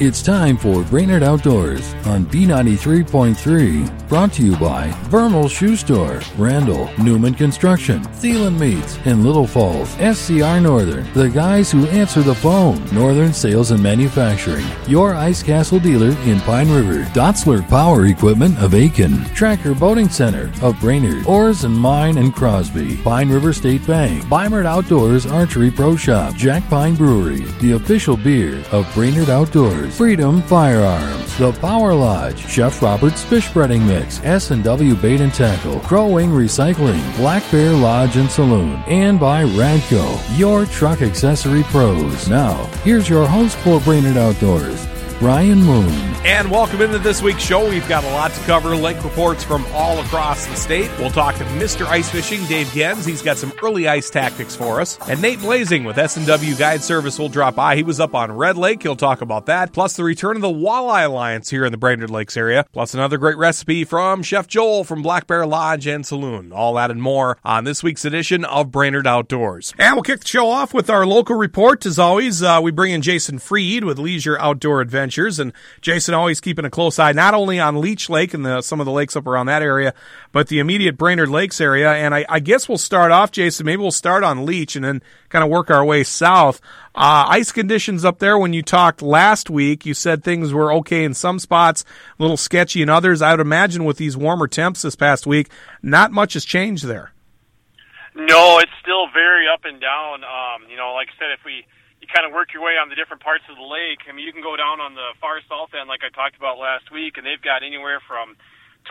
It's time for Brainerd Outdoors on B93.3. Brought to you by Vermal Shoe Store, Randall, Newman Construction, Thielen Meats, and Little Falls, SCR Northern, the guys who answer the phone, Northern Sales and Manufacturing, your Ice Castle dealer in Pine River, Dotzler Power Equipment of Aitkin, Tracker Boating Center of Brainerd, Oars and Mine and Crosby, Pine River State Bank, Beimert Outdoors Archery Pro Shop, Jack Pine Brewery, the official beer of Brainerd Outdoors. Freedom Firearms, The Power Lodge, Chef Robert's Fish Breading Mix, S&W Bait and Tackle, Crow Wing Recycling, Black Bear Lodge and Saloon, and by Radco, your truck accessory pros. Now, here's your host for Brainerd Outdoors, Ryan Moon. And welcome into this week's show. We've got a lot to cover. Lake reports from all across the state. We'll talk to Mr. Ice Fishing, Dave Genz. He's got some early ice tactics for us. And Nate Blazing with S&W Guide Service will drop by. He was up on Red Lake. He'll talk about that. Plus the return of the Walleye Alliance here in the Brainerd Lakes area. Plus another great recipe from Chef Joel from Black Bear Lodge and Saloon. All that and more on this week's edition of Brainerd Outdoors. And we'll kick the show off with our local report. As always, uh, we bring in Jason Freed with Leisure Outdoor Adventures. And Jason always keeping a close eye not only on Leech Lake and the, some of the lakes up around that area, but the immediate Brainerd Lakes area. And I, I guess we'll start off, Jason. Maybe we'll start on Leech and then kind of work our way south. Uh, ice conditions up there. When you talked last week, you said things were okay in some spots, a little sketchy in others. I would imagine with these warmer temps this past week, not much has changed there. No, it's still very up and down. Um, you know, like I said, if we you kind of work your way on the different parts of the lake. I mean, you can go down on the far south end, like I talked about last week, and they've got anywhere from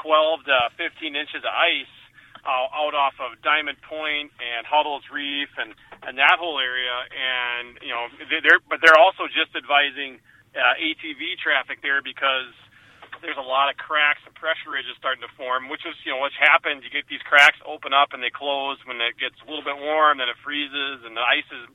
12 to 15 inches of ice uh, out off of Diamond Point and Huddles Reef and and that whole area. And you know, they're but they're also just advising uh, ATV traffic there because there's a lot of cracks and pressure ridges starting to form, which is, you know, what's happened. You get these cracks open up and they close when it gets a little bit warm, then it freezes and the ice is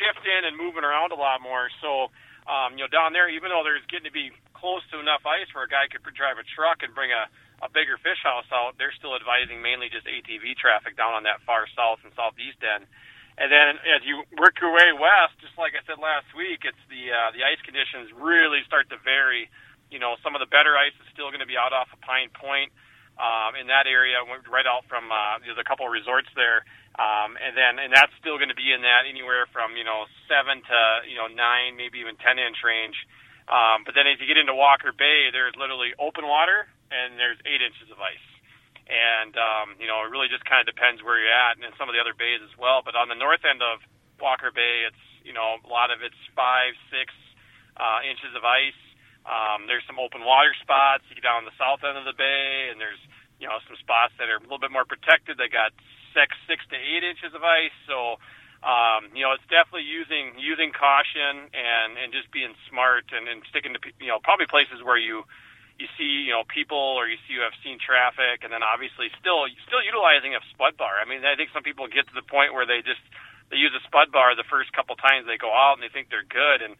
shifting and moving around a lot more. So, um, you know, down there, even though there's getting to be close to enough ice where a guy could drive a truck and bring a, a bigger fish house out, they're still advising mainly just ATV traffic down on that far south and southeast end. And then as you work your way west, just like I said last week, it's the uh, the ice conditions really start to vary. You know, some of the better ice is still going to be out off of Pine Point um, in that area, right out from uh, there's a couple of resorts there. Um, and then, and that's still going to be in that anywhere from, you know, seven to, you know, nine, maybe even 10 inch range. Um, but then as you get into Walker Bay, there's literally open water and there's eight inches of ice. And, um, you know, it really just kind of depends where you're at and in some of the other bays as well. But on the north end of Walker Bay, it's, you know, a lot of it's five, six, uh, inches of ice. Um, there's some open water spots. You get down the south end of the bay and there's, you know, some spots that are a little bit more protected. They got six six to eight inches of ice. So, um, you know, it's definitely using using caution and and just being smart and, and sticking to you know probably places where you you see you know people or you see you have seen traffic, and then obviously still still utilizing a spud bar. I mean, I think some people get to the point where they just they use a spud bar the first couple times they go out and they think they're good and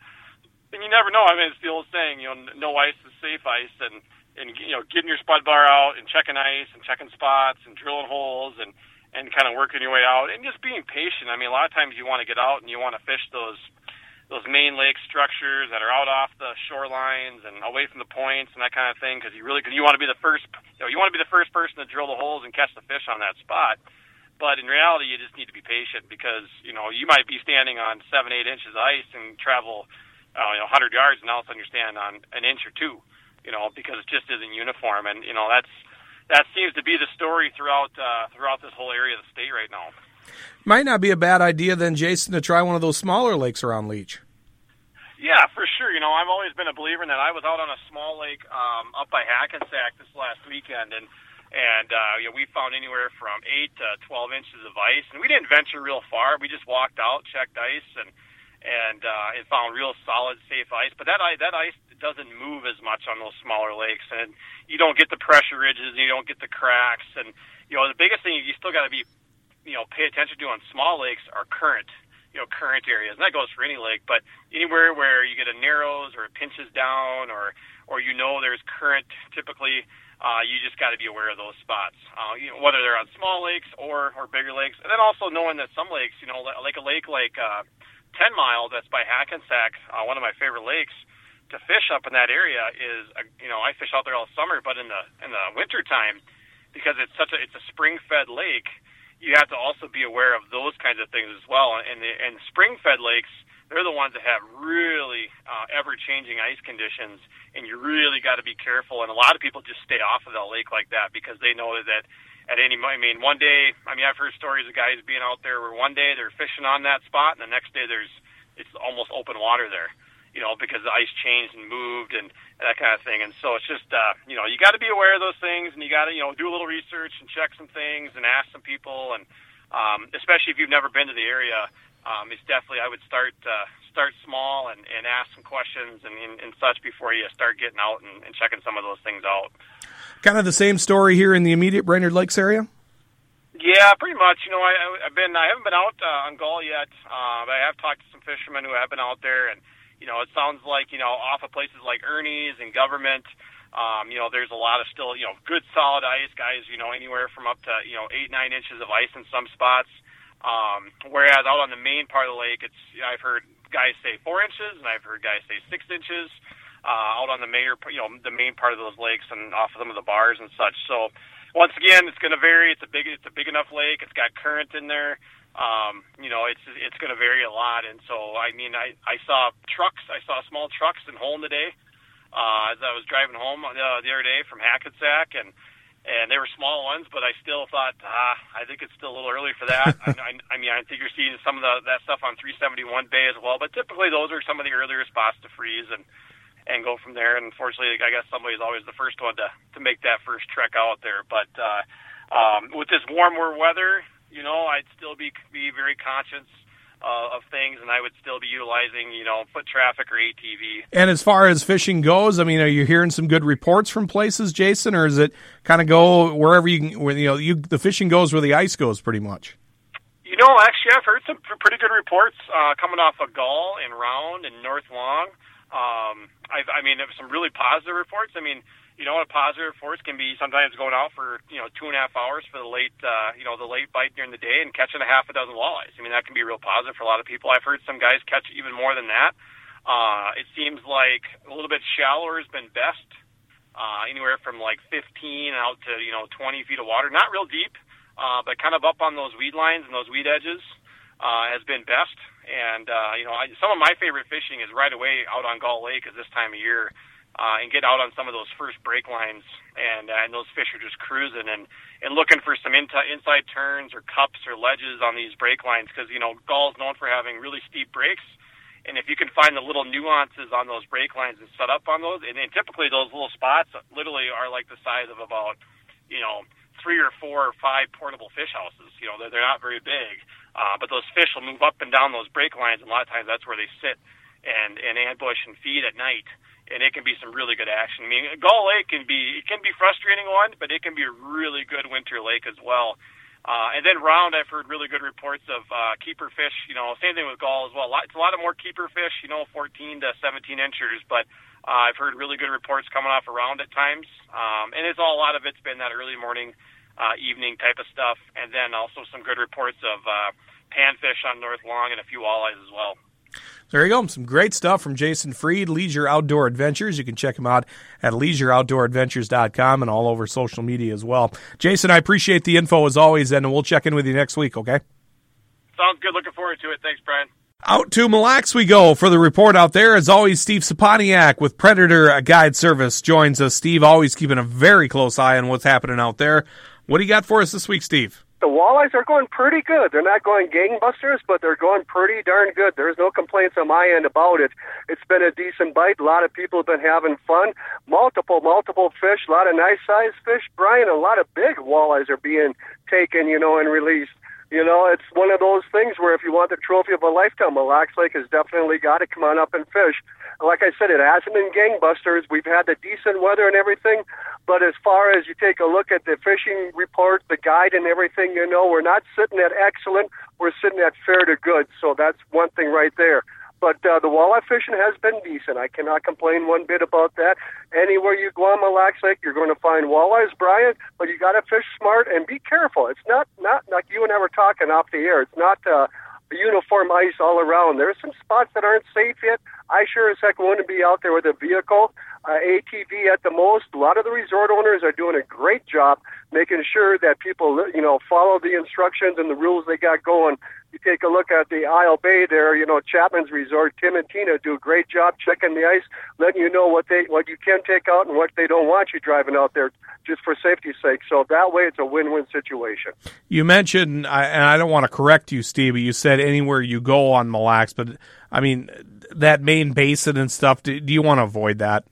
and you never know. I mean, it's the old saying, you know, no ice is safe ice, and and you know, getting your spud bar out and checking ice and checking spots and drilling holes and and kind of working your way out and just being patient. I mean, a lot of times you want to get out and you want to fish those those main lake structures that are out off the shorelines and away from the points and that kind of thing because you really cause you want to be the first you know you want to be the first person to drill the holes and catch the fish on that spot. But in reality, you just need to be patient because you know you might be standing on seven eight inches of ice and travel uh, you know 100 yards and all of a sudden you're standing on an inch or two. You know because it just isn't uniform and you know that's that seems to be the story throughout uh, throughout this whole area of the state right now. Might not be a bad idea then, Jason, to try one of those smaller lakes around Leech. Yeah, for sure. You know, I've always been a believer in that. I was out on a small lake um, up by Hackensack this last weekend, and and uh, you know, we found anywhere from eight to twelve inches of ice, and we didn't venture real far. We just walked out, checked ice, and and uh, and found real solid, safe ice. But that ice, that ice doesn't move as much on those smaller lakes, and you don't get the pressure ridges, and you don't get the cracks. And you know, the biggest thing you still got to be, you know, pay attention to on small lakes are current, you know, current areas. And that goes for any lake, but anywhere where you get a narrows or it pinches down, or or you know there's current, typically. Uh, you just got to be aware of those spots, uh, you know, whether they're on small lakes or, or bigger lakes, and then also knowing that some lakes, you know, like a lake like uh, 10 Mile that's by Hackensack, uh, one of my favorite lakes, to fish up in that area is, uh, you know, I fish out there all summer, but in the in the winter time, because it's such a it's a spring fed lake, you have to also be aware of those kinds of things as well. And the, and spring fed lakes, they're the ones that have really uh, ever changing ice conditions, and you really got to be careful. And a lot of people just stay off of the lake like that because they know that at any I mean one day I mean I've heard stories of guys being out there where one day they're fishing on that spot and the next day there's it's almost open water there you know, because the ice changed and moved and that kind of thing. And so it's just, uh, you know, you got to be aware of those things and you got to, you know, do a little research and check some things and ask some people. And um, especially if you've never been to the area, um, it's definitely, I would start, uh, start small and, and ask some questions and, and, and such before you start getting out and, and checking some of those things out. Kind of the same story here in the immediate Brainerd Lakes area? Yeah, pretty much. You know, I, I've been, I haven't been out uh, on Gull yet, uh, but I have talked to some fishermen who have been out there and, you know, it sounds like you know off of places like Ernie's and Government. Um, you know, there's a lot of still, you know, good solid ice, guys. You know, anywhere from up to you know eight nine inches of ice in some spots. Um, whereas out on the main part of the lake, it's, I've heard guys say four inches, and I've heard guys say six inches. Uh, out on the main, you know, the main part of those lakes and off of some of the bars and such. So, once again, it's going to vary. It's a big, it's a big enough lake. It's got current in there um, you know, it's it's going to vary a lot. And so, I mean, I I saw trucks, I saw small trucks in Holm today uh, as I was driving home uh, the other day from Hackensack, and and they were small ones, but I still thought, ah, I think it's still a little early for that. I, I, I mean, I think you're seeing some of the, that stuff on 371 Bay as well, but typically those are some of the earlier spots to freeze and and go from there. And unfortunately, I guess somebody's always the first one to to make that first trek out there. But uh, um, with this warmer weather, you know, I'd still be be very conscious uh, of things, and I would still be utilizing, you know, foot traffic or ATV. And as far as fishing goes, I mean, are you hearing some good reports from places, Jason, or is it kind of go wherever you, where you know, you the fishing goes where the ice goes, pretty much? You know, actually, I've heard some pretty good reports uh, coming off of Gull and Round and North Long. Um, I've, I mean, some really positive reports. I mean, you know, a positive force can be sometimes going out for you know two and a half hours for the late, uh, you know, the late bite during the day and catching a half a dozen walleyes. I mean, that can be real positive for a lot of people. I've heard some guys catch even more than that. Uh, it seems like a little bit shallower has been best, uh, anywhere from like 15 out to you know 20 feet of water. Not real deep, uh, but kind of up on those weed lines and those weed edges uh, has been best. And uh, you know, I, some of my favorite fishing is right away out on Gull Lake at this time of year uh, and get out on some of those first break lines, and uh, and those fish are just cruising and and looking for some in- inside turns or cups or ledges on these break lines because you know Gull's known for having really steep breaks, and if you can find the little nuances on those break lines and set up on those, and, and typically those little spots literally are like the size of about you know three or four or five portable fish houses. You know they're, they're not very big, uh, but those fish will move up and down those break lines, and a lot of times that's where they sit and and ambush and feed at night and it can be some really good action. I mean, Gull Lake can be it can be frustrating one, but it can be a really good winter lake as well. Uh, and then round, I've heard really good reports of uh, keeper fish. You know, same thing with Gull as well. It's a lot of more keeper fish. You know, 14 to 17 inchers, but uh, I've heard really good reports coming off around at times. Um, and it's all a lot of it's been that early morning, uh, evening type of stuff, and then also some good reports of uh, panfish on North Long and a few walleyes as well. There you go. Some great stuff from Jason Freed, Leisure Outdoor Adventures. You can check him out at leisureoutdooradventures.com and all over social media as well. Jason, I appreciate the info as always, and we'll check in with you next week, okay? Sounds good. Looking forward to it. Thanks, Brian. Out to Mille Lacs we go for the report out there. As always, Steve Saponiak with Predator Guide Service joins us. Steve, always keeping a very close eye on what's happening out there. What do you got for us this week, Steve? the walleyes are going pretty good. They're not going gangbusters, but they're going pretty darn good. There's no complaints on my end about it. It's been a decent bite. A lot of people have been having fun. Multiple, multiple fish. A lot of nice sized fish, Brian. A lot of big walleyes are being taken, you know, and released. You know, it's one of those things where if you want the trophy of a lifetime, Mille Lacs Lake has definitely got to come on up and fish. Like I said, it hasn't been gangbusters. We've had the decent weather and everything, but as far as you take a look at the fishing report, the guide, and everything, you know, we're not sitting at excellent. We're sitting at fair to good. So that's one thing right there. But uh, the walleye fishing has been decent. I cannot complain one bit about that. Anywhere you go on Mille Lacs Lake, you're going to find walleyes, Brian. But you got to fish smart and be careful. It's not not like you and I were talking off the air. It's not. Uh, uniform ice all around. There's some spots that aren't safe yet. I sure as heck to be out there with a vehicle, uh, ATV at the most. A lot of the resort owners are doing a great job making sure that people, you know, follow the instructions and the rules they got going. You take a look at the Isle Bay there, you know, Chapman's Resort, Tim and Tina do a great job checking the ice, letting you know what they what you can take out and what they don't want you driving out there just for safety's sake. So that way it's a win-win situation. You mentioned, and I don't want to correct you, Steve, but you said anywhere you go on Mille Lacs, but I mean, that main basin and stuff, do, do you want to avoid that?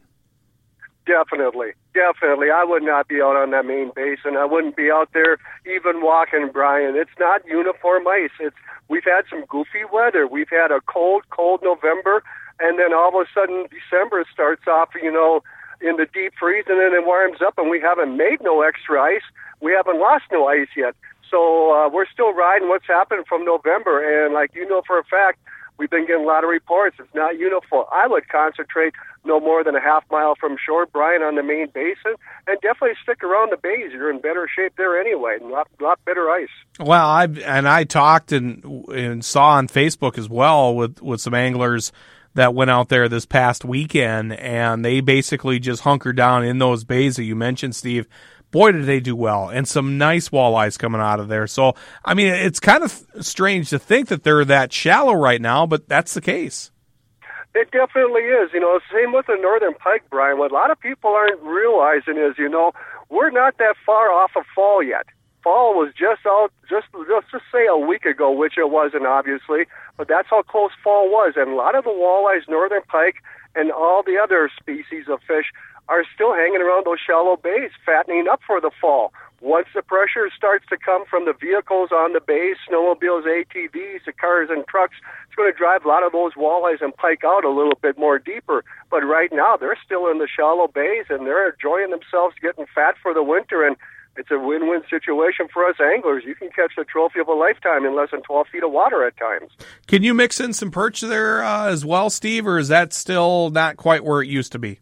Definitely, definitely. I would not be out on that main basin. I wouldn't be out there even walking, Brian. It's not uniform ice. It's we've had some goofy weather. We've had a cold, cold November, and then all of a sudden December starts off, you know, in the deep freeze, and then it warms up, and we haven't made no extra ice. We haven't lost no ice yet. So uh, we're still riding what's happened from November, and like you know for a fact, we've been getting a lot of reports. It's not uniform. I would concentrate no more than a half mile from shore, Brian, on the main basin, and definitely stick around the bays. You're in better shape there anyway, and a lot, lot better ice. Well, I and I talked and and saw on Facebook as well with with some anglers that went out there this past weekend, and they basically just hunkered down in those bays that you mentioned, Steve. Boy, did they do well, and some nice walleyes coming out of there. So, I mean, it's kind of strange to think that they're that shallow right now, but that's the case. It definitely is. You know, same with the northern pike, Brian. What a lot of people aren't realizing is, you know, we're not that far off of fall yet. Fall was just out, just let's just say a week ago, which it wasn't obviously, but that's how close fall was. And a lot of the walleyes, northern pike, and all the other species of fish are still hanging around those shallow bays, fattening up for the fall. Once the pressure starts to come from the vehicles on the bay, snowmobiles, ATVs, the cars and trucks, it's going to drive a lot of those walleyes and pike out a little bit more deeper. But right now, they're still in the shallow bays and they're enjoying themselves getting fat for the winter. And it's a win-win situation for us anglers. You can catch the trophy of a lifetime in less than 12 feet of water at times. Can you mix in some perch there uh, as well, Steve, or is that still not quite where it used to be?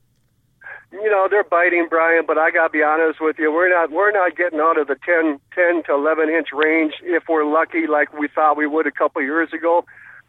You know they're biting Brian, but I gotta be honest with you, we're not we're not getting out of the 10, 10 to eleven inch range if we're lucky, like we thought we would a couple years ago.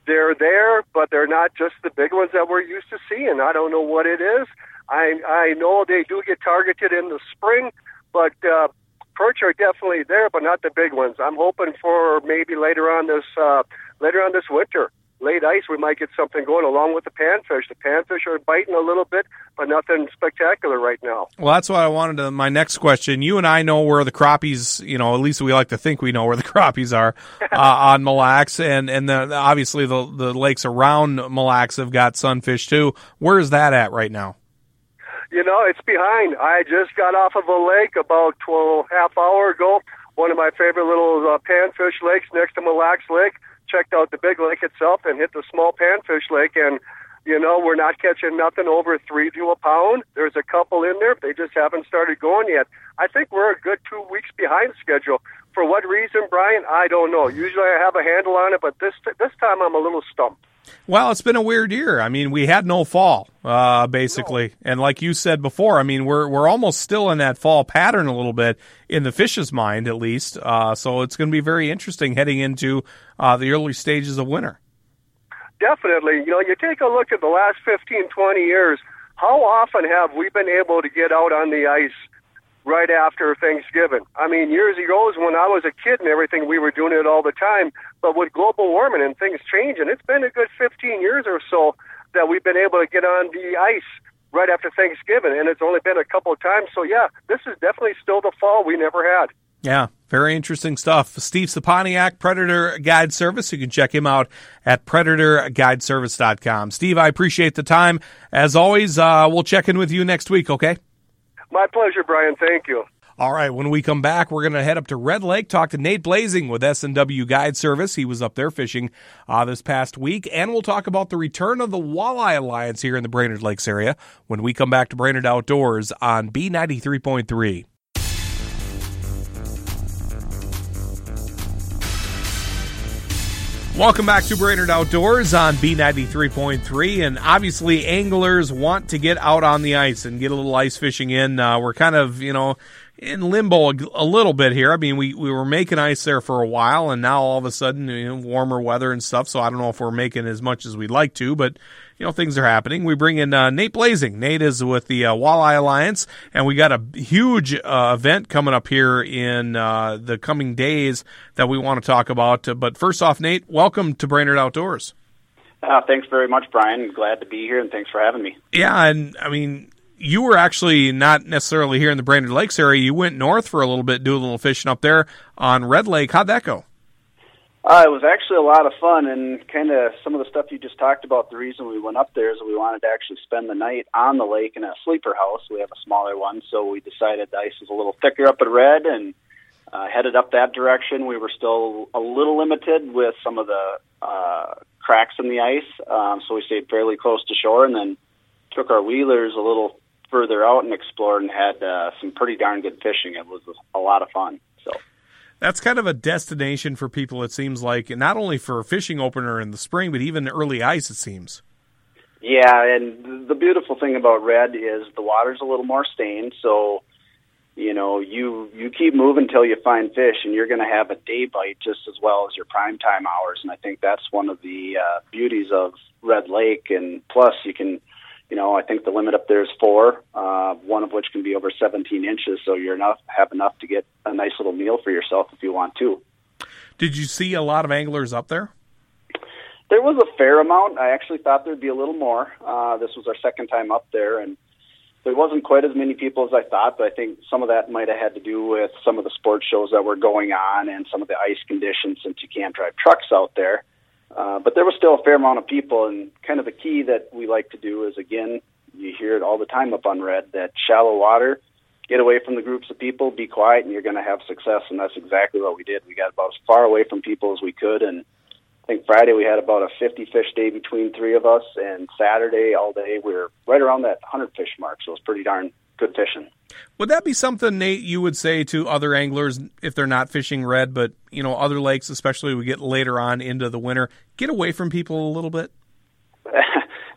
They're there, but they're not just the big ones that we're used to seeing. I don't know what it is. I I know they do get targeted in the spring, but uh, perch are definitely there, but not the big ones. I'm hoping for maybe later on this uh, later on this winter late ice, we might get something going along with the panfish. The panfish are biting a little bit, but nothing spectacular right now. Well, that's what I wanted to. My next question: You and I know where the crappies, you know, at least we like to think we know where the crappies are uh, on Mille Lacs, and and the, obviously the the lakes around Mille Lacs have got sunfish too. Where is that at right now? You know, it's behind. I just got off of a lake about twelve half hour ago. One of my favorite little uh, panfish lakes next to Mille Lacs Lake checked out the big lake itself and hit the small panfish lake and you know, we're not catching nothing over three to a pound. There's a couple in there, they just haven't started going yet. I think we're a good two weeks behind schedule. For what reason, Brian? I don't know. Usually I have a handle on it, but this this time I'm a little stumped. Well, it's been a weird year. I mean, we had no fall, uh, basically, no. and like you said before, I mean, we're we're almost still in that fall pattern a little bit in the fish's mind, at least. Uh, so it's going to be very interesting heading into uh, the early stages of winter. Definitely, you know, you take a look at the last 15, 20 years. How often have we been able to get out on the ice right after Thanksgiving. I mean, years ago, is when I was a kid and everything, we were doing it all the time. But with global warming and things changing, it's been a good 15 years or so that we've been able to get on the ice right after Thanksgiving, and it's only been a couple of times. So, yeah, this is definitely still the fall we never had. Yeah, very interesting stuff. Steve Saponiak, Predator Guide Service. You can check him out at predatorguideservice.com. Steve, I appreciate the time. As always, uh, we'll check in with you next week, okay? My pleasure, Brian. Thank you. All right, when we come back, we're going to head up to Red Lake, talk to Nate Blazing with S&W Guide Service. He was up there fishing uh, this past week, and we'll talk about the return of the Walleye Alliance here in the Brainerd Lakes area when we come back to Brainerd Outdoors on B93.3. Welcome back to Brainerd Outdoors on B93.3. And obviously, anglers want to get out on the ice and get a little ice fishing in. Uh, we're kind of, you know, in limbo a, a, little bit here. I mean, we, we were making ice there for a while, and now all of a sudden, you know, warmer weather and stuff. So I don't know if we're making as much as we'd like to, but you know, things are happening. We bring in uh, Nate Blazing. Nate is with the uh, Walleye Alliance, and we got a huge uh, event coming up here in uh, the coming days that we want to talk about. But first off, Nate, welcome to Brainerd Outdoors. Uh, thanks very much, Brian. Glad to be here, and thanks for having me. Yeah, and I mean, you were actually not necessarily here in the Brainerd Lakes area. You went north for a little bit, do a little fishing up there on Red Lake. How'd that go? Uh, it was actually a lot of fun, and kind of some of the stuff you just talked about. The reason we went up there is we wanted to actually spend the night on the lake in a sleeper house. We have a smaller one, so we decided the ice was a little thicker up at Red, and uh, headed up that direction. We were still a little limited with some of the uh, cracks in the ice, um, so we stayed fairly close to shore, and then took our wheelers a little further out and explored, and had uh, some pretty darn good fishing. It was a lot of fun. So that's kind of a destination for people. It seems like, not only for a fishing opener in the spring, but even early ice. It seems. Yeah, and the beautiful thing about red is the water's a little more stained, so you know you you keep moving until you find fish, and you're going to have a day bite just as well as your prime time hours. And I think that's one of the uh, beauties of Red Lake. And plus, you can you know, I think the limit up there is four, uh, one of which can be over 17 inches. So you're enough have enough to get a nice little meal for yourself if you want to. Did you see a lot of anglers up there? There was a fair amount. I actually thought there'd be a little more. Uh, this was our second time up there, and there wasn't quite as many people as I thought. But I think some of that might have had to do with some of the sports shows that were going on and some of the ice conditions, since you can't drive trucks out there. Uh, but there was still a fair amount of people, and kind of the key that we like to do is again, you hear it all the time up on Red that shallow water, get away from the groups of people, be quiet, and you're going to have success. And that's exactly what we did. We got about as far away from people as we could, and I think Friday we had about a 50 fish day between three of us, and Saturday all day we were right around that 100 fish mark. So it was pretty darn good fishing. Would that be something, Nate, you would say to other anglers if they're not fishing red, but you know other lakes, especially we get later on into the winter, get away from people a little bit?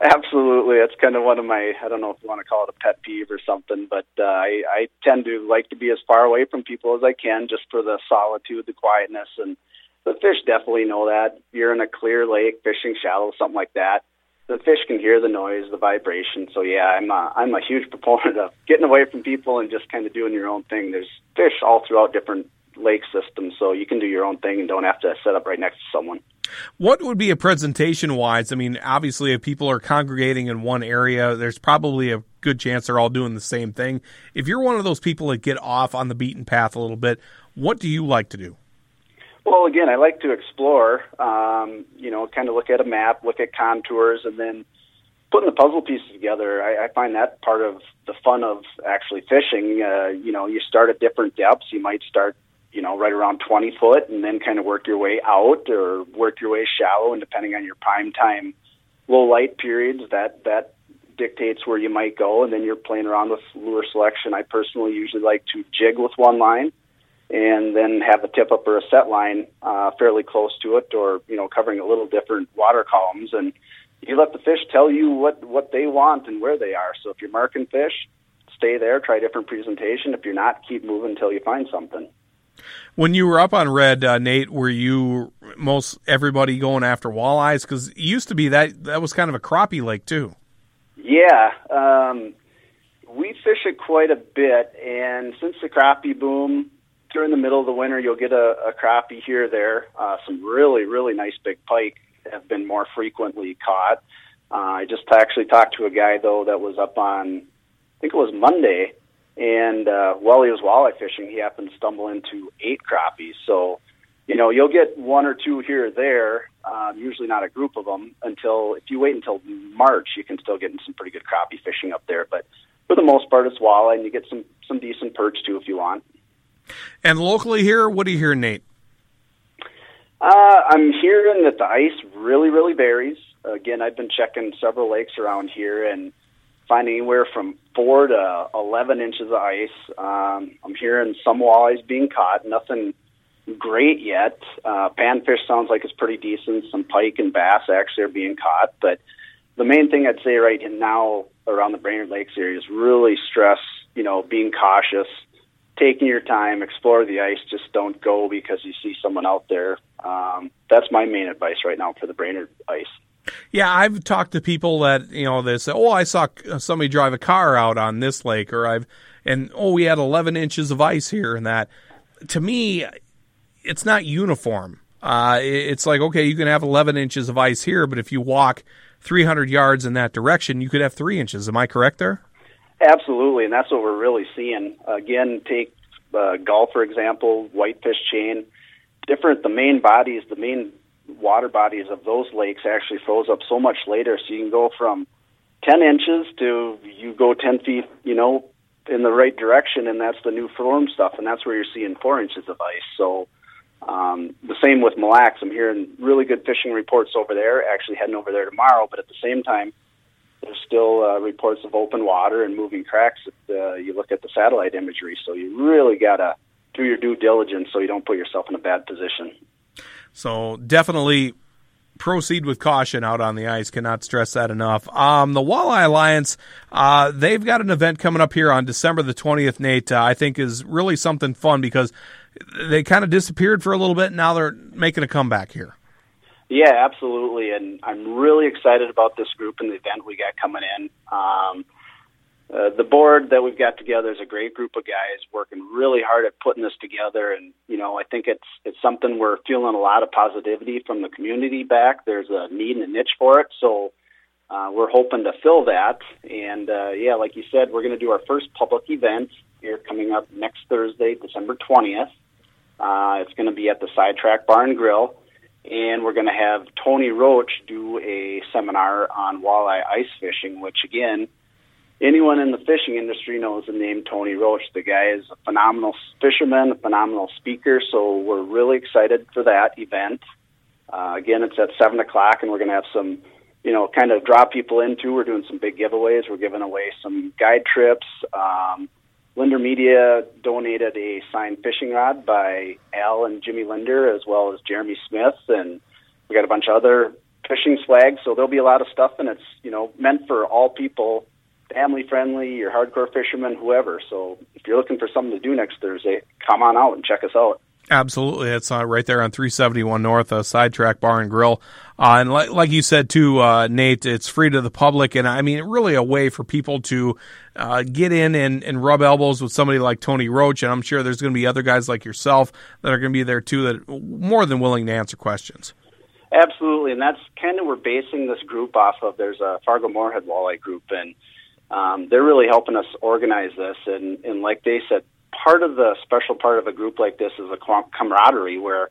Absolutely, that's kind of one of my I don't know if you want to call it a pet peeve or something, but uh, I, I tend to like to be as far away from people as I can, just for the solitude, the quietness, and the fish definitely know that. You're in a clear lake, fishing shallow, something like that the fish can hear the noise, the vibration. So yeah, I'm a, I'm a huge proponent of getting away from people and just kind of doing your own thing. There's fish all throughout different lake systems, so you can do your own thing and don't have to set up right next to someone. What would be a presentation wise? I mean, obviously, if people are congregating in one area, there's probably a good chance they're all doing the same thing. If you're one of those people that get off on the beaten path a little bit, what do you like to do? Well, again, I like to explore. Um, you know, kind of look at a map, look at contours, and then putting the puzzle pieces together. I, I find that part of the fun of actually fishing. Uh, you know, you start at different depths. You might start, you know, right around 20 foot, and then kind of work your way out or work your way shallow. And depending on your prime time, low light periods, that that dictates where you might go. And then you're playing around with lure selection. I personally usually like to jig with one line and then have a tip up or a set line uh, fairly close to it, or you know, covering a little different water columns, and you let the fish tell you what what they want and where they are. So if you're marking fish, stay there, try different presentation. If you're not, keep moving until you find something. When you were up on red, uh, Nate, were you most everybody going after walleyes? Because it used to be that that was kind of a crappie lake too. Yeah, um, we fish it quite a bit, and since the crappie boom, during the middle of the winter, you'll get a, a crappie here or there. Uh, some really, really nice big pike have been more frequently caught. Uh, I just actually talked to a guy though that was up on, I think it was Monday, and uh, while he was walleye fishing, he happened to stumble into eight crappies. So, you know, you'll get one or two here or there. Uh, usually not a group of them until if you wait until March, you can still get in some pretty good crappie fishing up there. But for the most part, it's walleye, and you get some some decent perch too if you want. And locally here, what do you hear, Nate? Uh, I'm hearing that the ice really, really varies. Again, I've been checking several lakes around here and finding anywhere from four to 11 inches of ice. Um, I'm hearing some walleyes being caught, nothing great yet. Uh, panfish sounds like it's pretty decent. Some pike and bass actually are being caught. But the main thing I'd say right now around the Brainerd Lakes area is really stress, you know, being cautious taking your time, explore the ice. Just don't go because you see someone out there. Um, that's my main advice right now for the Brainerd ice. Yeah, I've talked to people that you know they say, "Oh, I saw somebody drive a car out on this lake," or I've and oh, we had 11 inches of ice here and that. To me, it's not uniform. Uh, it's like okay, you can have 11 inches of ice here, but if you walk 300 yards in that direction, you could have three inches. Am I correct there? Absolutely, and that's what we're really seeing. Again, take uh, Gull for example, whitefish chain. Different, the main bodies, the main water bodies of those lakes actually froze up so much later, so you can go from 10 inches to you go 10 feet, you know, in the right direction, and that's the new form stuff, and that's where you're seeing four inches of ice. So um, the same with Mille Lacs. I'm hearing really good fishing reports over there. Actually, heading over there tomorrow, but at the same time, there's still uh, reports of open water and moving cracks if uh, you look at the satellite imagery. So you really got to do your due diligence so you don't put yourself in a bad position. So definitely proceed with caution out on the ice. Cannot stress that enough. Um, the Walleye Alliance, uh, they've got an event coming up here on December the 20th, Nate, uh, I think is really something fun because they kind of disappeared for a little bit. Now they're making a comeback here. Yeah, absolutely. And I'm really excited about this group and the event we got coming in. Um, uh, the board that we've got together is a great group of guys working really hard at putting this together, and you know I think it's it's something we're feeling a lot of positivity from the community back. There's a need and a niche for it, so uh, we're hoping to fill that. And uh, yeah, like you said, we're going to do our first public event here coming up next Thursday, December 20th. Uh, it's going to be at the Sidetrack Bar and Grill, and we're going to have Tony Roach do a seminar on walleye ice fishing, which again anyone in the fishing industry knows the name Tony Roach. The guy is a phenomenal fisherman, a phenomenal speaker. So we're really excited for that event. Uh, again, it's at seven o'clock, and we're going to have some, you know, kind of draw people into. We're doing some big giveaways. We're giving away some guide trips. Um, Lindner Media donated a signed fishing rod by Al and Jimmy Lindner, as well as Jeremy Smith, and we got a bunch of other fishing flags. So there'll be a lot of stuff, and it's you know meant for all people family friendly, your hardcore fisherman, whoever. So if you're looking for something to do next Thursday, come on out and check us out. Absolutely, it's uh, right there on 371 North, uh, Sidetrack Bar and Grill, uh, and like, like you said too, uh, Nate, it's free to the public, and I mean, really a way for people to uh, get in and, and rub elbows with somebody like Tony Roach, and I'm sure there's going to be other guys like yourself that are going to be there too that are more than willing to answer questions. Absolutely, and that's kind of we're basing this group off of. There's a Fargo Moorhead Walleye group, and um, they're really helping us organize this. And, and like they said, part of the special part of a group like this is a camaraderie where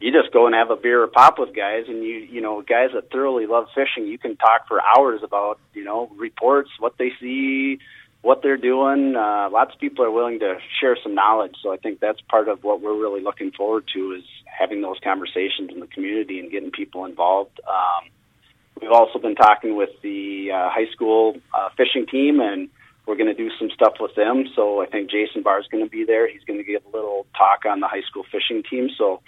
you just go and have a beer or pop with guys and you you know guys that thoroughly love fishing you can talk for hours about you know reports what they see what they're doing. Uh, lots of people are willing to share some knowledge. So i think that's part of what we're really looking forward to is having those conversations in the community and getting people involved. Um, We've also been talking with the uh, high school uh, fishing team, and we're going to do some stuff with them. So I think Jason Barr is going to be there. He's going to give a little talk on the high school fishing team. So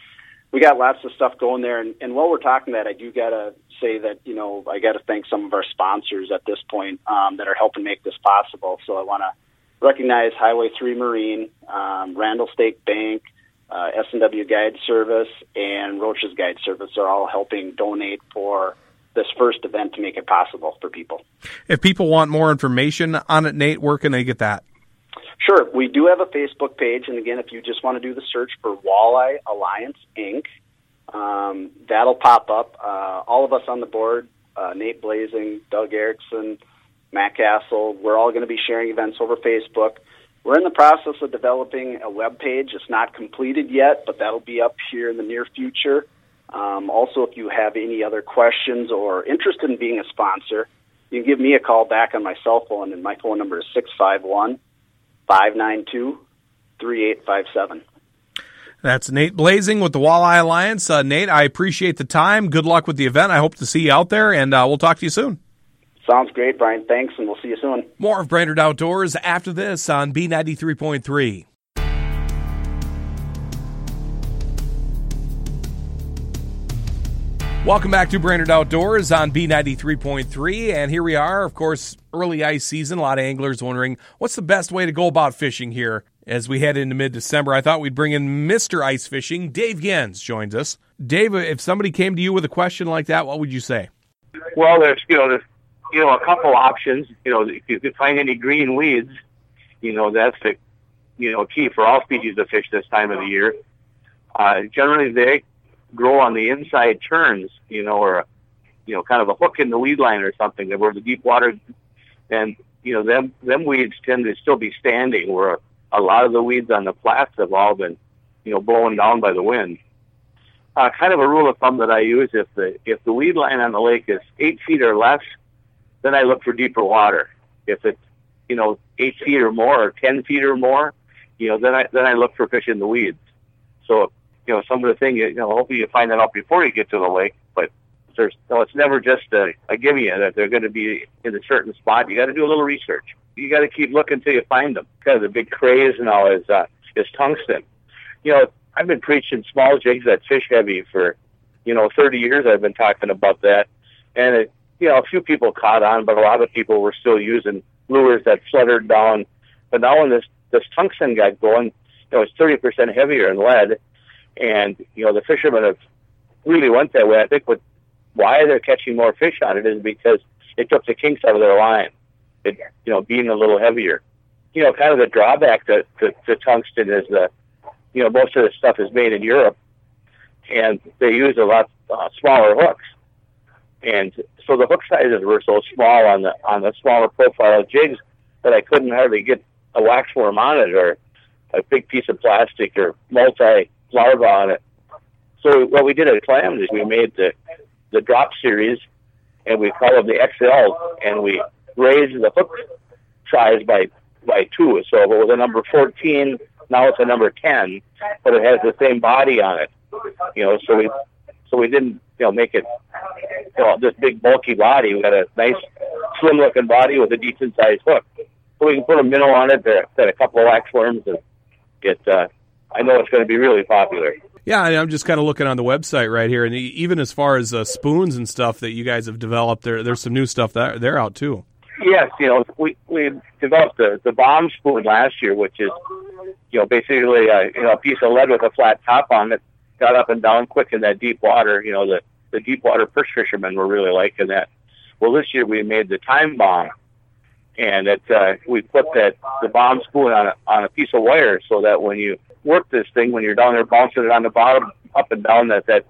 we got lots of stuff going there. And, and while we're talking that, I do got to say that you know I got to thank some of our sponsors at this point um, that are helping make this possible. So I want to recognize Highway Three Marine, um, Randall State Bank. Uh, S&W Guide Service and Roach's Guide Service are all helping donate for this first event to make it possible for people. If people want more information on it, Nate, where can they get that? Sure. We do have a Facebook page, and again, if you just want to do the search for Walleye Alliance Inc., um, that'll pop up. Uh, all of us on the board, uh, Nate Blazing, Doug Erickson, Matt Castle, we're all going to be sharing events over Facebook. We're in the process of developing a web page. It's not completed yet, but that'll be up here in the near future. Um, also, if you have any other questions or interested in being a sponsor, you can give me a call back on my cell phone, and my phone number is 651 592 3857. That's Nate Blazing with the Walleye Alliance. Uh, Nate, I appreciate the time. Good luck with the event. I hope to see you out there, and uh, we'll talk to you soon. Sounds great, Brian. Thanks, and we'll see you soon. More of Brainerd Outdoors after this on B93.3. Welcome back to Brainerd Outdoors on B93.3. And here we are, of course, early ice season. A lot of anglers wondering what's the best way to go about fishing here as we head into mid December, I thought we'd bring in Mr. Ice Fishing. Dave Genz joins us. Dave, if somebody came to you with a question like that, what would you say? Well, there's you know there's you know a couple options. You know, if you could find any green weeds, you know that's the you know key for all species of fish this time of the year. Uh, generally, they grow on the inside turns, you know, or you know, kind of a hook in the weed line or something, that where the deep water, and you know, them them weeds tend to still be standing, where a lot of the weeds on the flats have all been, you know, blown down by the wind. Uh, kind of a rule of thumb that I use: if the if the weed line on the lake is eight feet or less, then I look for deeper water. If it's you know eight feet or more, or ten feet or more, you know, then I then I look for fish in the weeds. So you know, some of the things, you know, hopefully you find that out before you get to the lake, but there's, no, it's never just a, a give you that they're going to be in a certain spot. You got to do a little research. You got to keep looking until you find them. Kind of the big craze now is, uh, is tungsten. You know, I've been preaching small jigs that fish heavy for, you know, 30 years. I've been talking about that. And it, you know, a few people caught on, but a lot of people were still using lures that fluttered down. But now when this, this tungsten got going, you know, it's 30% heavier in lead and, you know, the fishermen have really went that way. I think what, why they're catching more fish on it is because it took the kinks out of their line. It, you know, being a little heavier. You know, kind of the drawback to, to, to tungsten is that, you know, most of the stuff is made in Europe and they use a lot uh, smaller hooks. And so the hook sizes were so small on the, on the smaller profile jigs that I couldn't hardly get a waxworm on it or a big piece of plastic or multi larva on it. So what we did at Clams is we made the the drop series, and we call them the XL, and we raised the hook size by by two. So it was a number 14, now it's a number 10, but it has the same body on it. You know, so we so we didn't you know make it you know this big bulky body. We got a nice slim looking body with a decent sized hook. So we can put a minnow on it, that a couple of wax worms, and get uh, I know it's going to be really popular. Yeah, I'm just kind of looking on the website right here, and even as far as uh, spoons and stuff that you guys have developed, there there's some new stuff that they're out too. Yes, you know we we developed the the bomb spoon last year, which is you know basically a you know a piece of lead with a flat top on it, got up and down quick in that deep water. You know the the deep water perch fishermen were really liking that. Well, this year we made the time bomb, and it uh, we put that the bomb spoon on a, on a piece of wire so that when you work this thing when you're down there bouncing it on the bottom up and down that that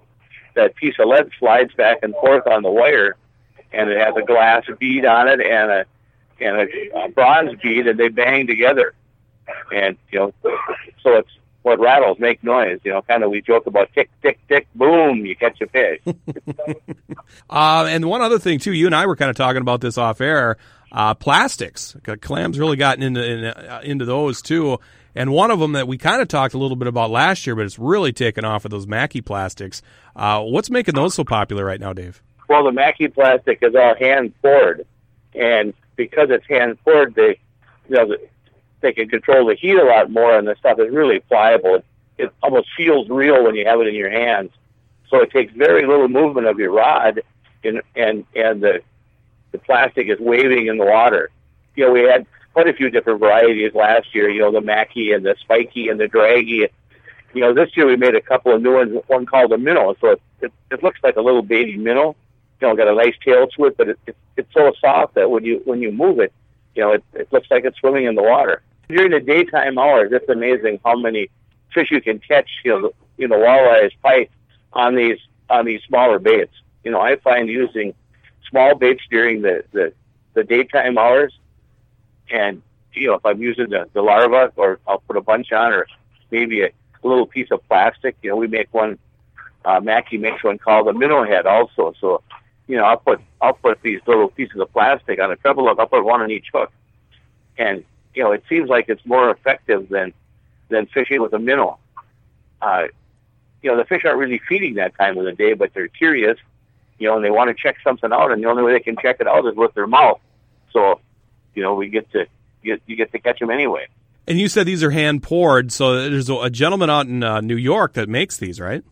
that piece of lead slides back and forth on the wire and it has a glass bead on it and a and a, a bronze bead and they bang together. And you know so it's what rattles make noise you know kind of we joke about tick tick tick boom you catch a fish. Uh, and one other thing too you and i were kind of talking about this off air uh, plastics clams really gotten into in, uh, into those too and one of them that we kind of talked a little bit about last year, but it's really taken off of those Maki plastics. Uh, what's making those so popular right now, Dave? Well, the Maki plastic is all hand poured, and because it's hand poured, they, you know, they can control the heat a lot more, and the stuff is really pliable. It, it almost feels real when you have it in your hands. So it takes very little movement of your rod, and and and the the plastic is waving in the water. You know, we had quite a few different varieties last year. You know, the Maki and the Spiki and the Draggi. You know, this year we made a couple of new ones. One called the Minnow. So it, it, it looks like a little baby minnow. You know, got a nice tail to it, but it, it, it's so soft that when you when you move it, you know, it, it looks like it's swimming in the water. During the daytime hours, it's amazing how many fish you can catch. You know, the, you know, walleyes, pike on these on these smaller baits. You know, I find using small baits during the the, the daytime hours and you know, if I'm using the, the larva, or I'll put a bunch on, or maybe a, little piece of plastic. You know, we make one. Uh, Maki makes one called a minnow head also. So, you know, I'll put I'll put these little pieces of plastic on a treble hook. I'll put one on each hook, and you know, it seems like it's more effective than than fishing with a minnow. Uh, you know, the fish aren't really feeding that time of the day, but they're curious, you know, and they want to check something out, and the only way they can check it out is with their mouth. So you know, we get to get you get to catch them anyway. And you said these are hand poured, so there's a gentleman out in uh, New York that makes these, right?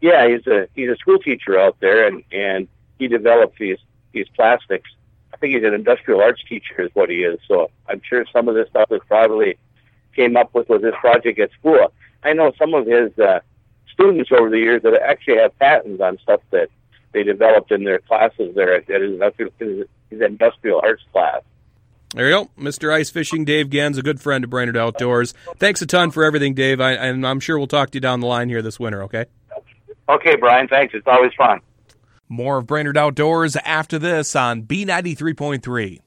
Yeah, he's a he's a school teacher out there, and and he developed these these plastics. I think he's an industrial arts teacher, is what he is. So I'm sure some of this stuff is probably came up with with this project at school. I know some of his uh, students over the years that actually have patents on stuff that they developed in their classes there at, at his, his industrial arts class. There you go. Mr. Ice Fishing, Dave Genz, a good friend of Brainerd Outdoors. Thanks a ton for everything, Dave. I, and I'm sure we'll talk to you down the line here this winter, okay? Okay, Brian. Thanks. It's always fun. More of Brainerd Outdoors after this on B93.3.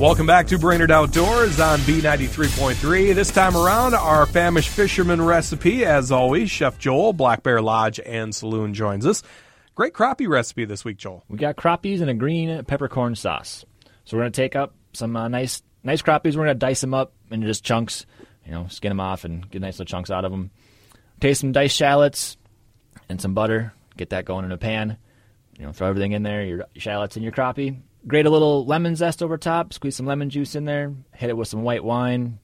Welcome back to Brainerd Outdoors on B93.3. This time around, our famished fisherman recipe. As always, Chef Joel, Black Bear Lodge and Saloon joins us. Great crappie recipe this week, Joel. We got crappies and a green peppercorn sauce. So we're going to take up some uh, nice nice crappies. We're going to dice them up into just chunks, you know, skin them off and get nice little chunks out of them. Taste some diced shallots and some butter. Get that going in a pan. You know, throw everything in there, your shallots and your crappie. Grate a little lemon zest over top. Squeeze some lemon juice in there. Hit it with some white wine,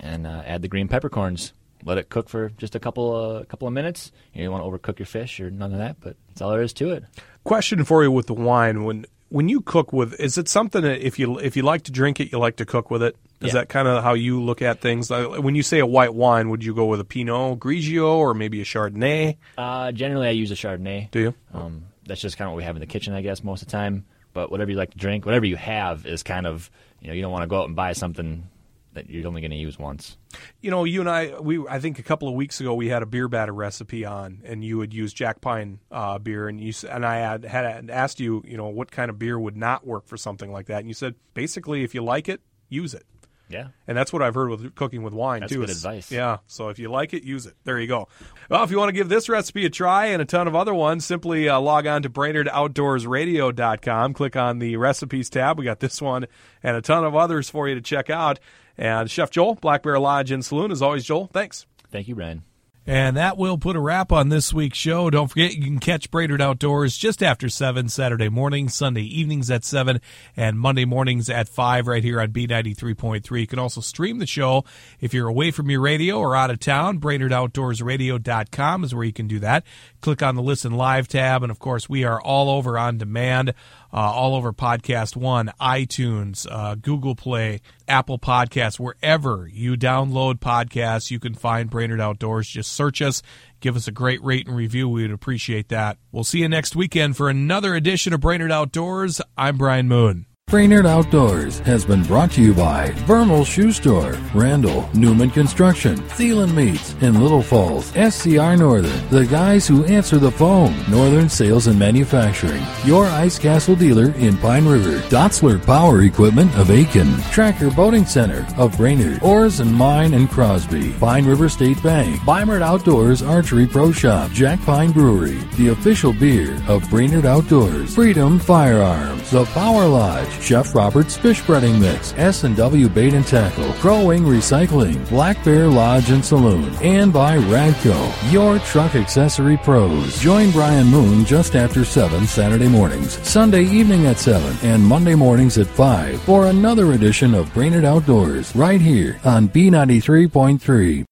and uh, add the green peppercorns let it cook for just a couple uh, couple of minutes. You, don't want to overcook your fish or none of that, but that's all there is to it. Question for you with the wine when when you cook with is it something that if you if you like to drink it you like to cook with it is yeah. that kind of how you look at things when you say a white wine would you go with a pinot grigio or maybe a chardonnay uh, generally i use a chardonnay do you um, that's just kind of what we have in the kitchen i guess most of the time but whatever you like to drink whatever you have is kind of you know you don't want to go out and buy something that you're only going to use once. You know, you and I, we I think a couple of weeks ago we had a beer batter recipe on, and you would use Jack Pine uh, beer, and you and I had had asked you, you know, what kind of beer would not work for something like that, and you said basically if you like it, use it. Yeah. And that's what I've heard with cooking with wine that's too. Good advice. Yeah. So if you like it, use it. There you go. Well, if you want to give this recipe a try and a ton of other ones, simply uh, log on to BrainerdOutdoorsRadio.com. Click on the recipes tab. We got this one and a ton of others for you to check out. And Chef Joel, Black Bear Lodge and Saloon, as always, Joel, thanks. Thank you, Brian. And that will put a wrap on this week's show. Don't forget, you can catch Brainerd Outdoors just after 7 Saturday morning, Sunday evenings at 7, and Monday mornings at 5 right here on B93.3. You can also stream the show if you're away from your radio or out of town. BrainerdOutdoorsRadio.com is where you can do that. Click on the Listen Live tab. And of course, we are all over on demand uh, all over Podcast One, iTunes, uh, Google Play, Apple Podcasts, wherever you download podcasts, you can find Brainerd Outdoors. Just search us, give us a great rate and review. We'd appreciate that. We'll see you next weekend for another edition of Brainerd Outdoors. I'm Brian Moon. Brainerd Outdoors has been brought to you by Vermal Shoe Store, Randall, Newman Construction, Thielen Meats, in Little Falls, SCR Northern, the guys who answer the phone, Northern Sales and Manufacturing, your Ice Castle dealer in Pine River, Dotsler Power Equipment of Aitkin, Tracker Boating Center of Brainerd, Oars and Mine and Crosby, Pine River State Bank, Beimert Outdoors Archery Pro Shop, Jack Pine Brewery, the official beer of Brainerd Outdoors, Freedom Firearms, the Power Lodge, Chef Robert's Fish Breading Mix, S&W Bait and Tackle, Crow Wing Recycling, Black Bear Lodge and Saloon, and by Radco, your truck accessory pros. Join Brian Moon just after 7 Saturday mornings, Sunday evening at 7, and Monday mornings at 5 for another edition of Brainerd Outdoors right here on B93.3.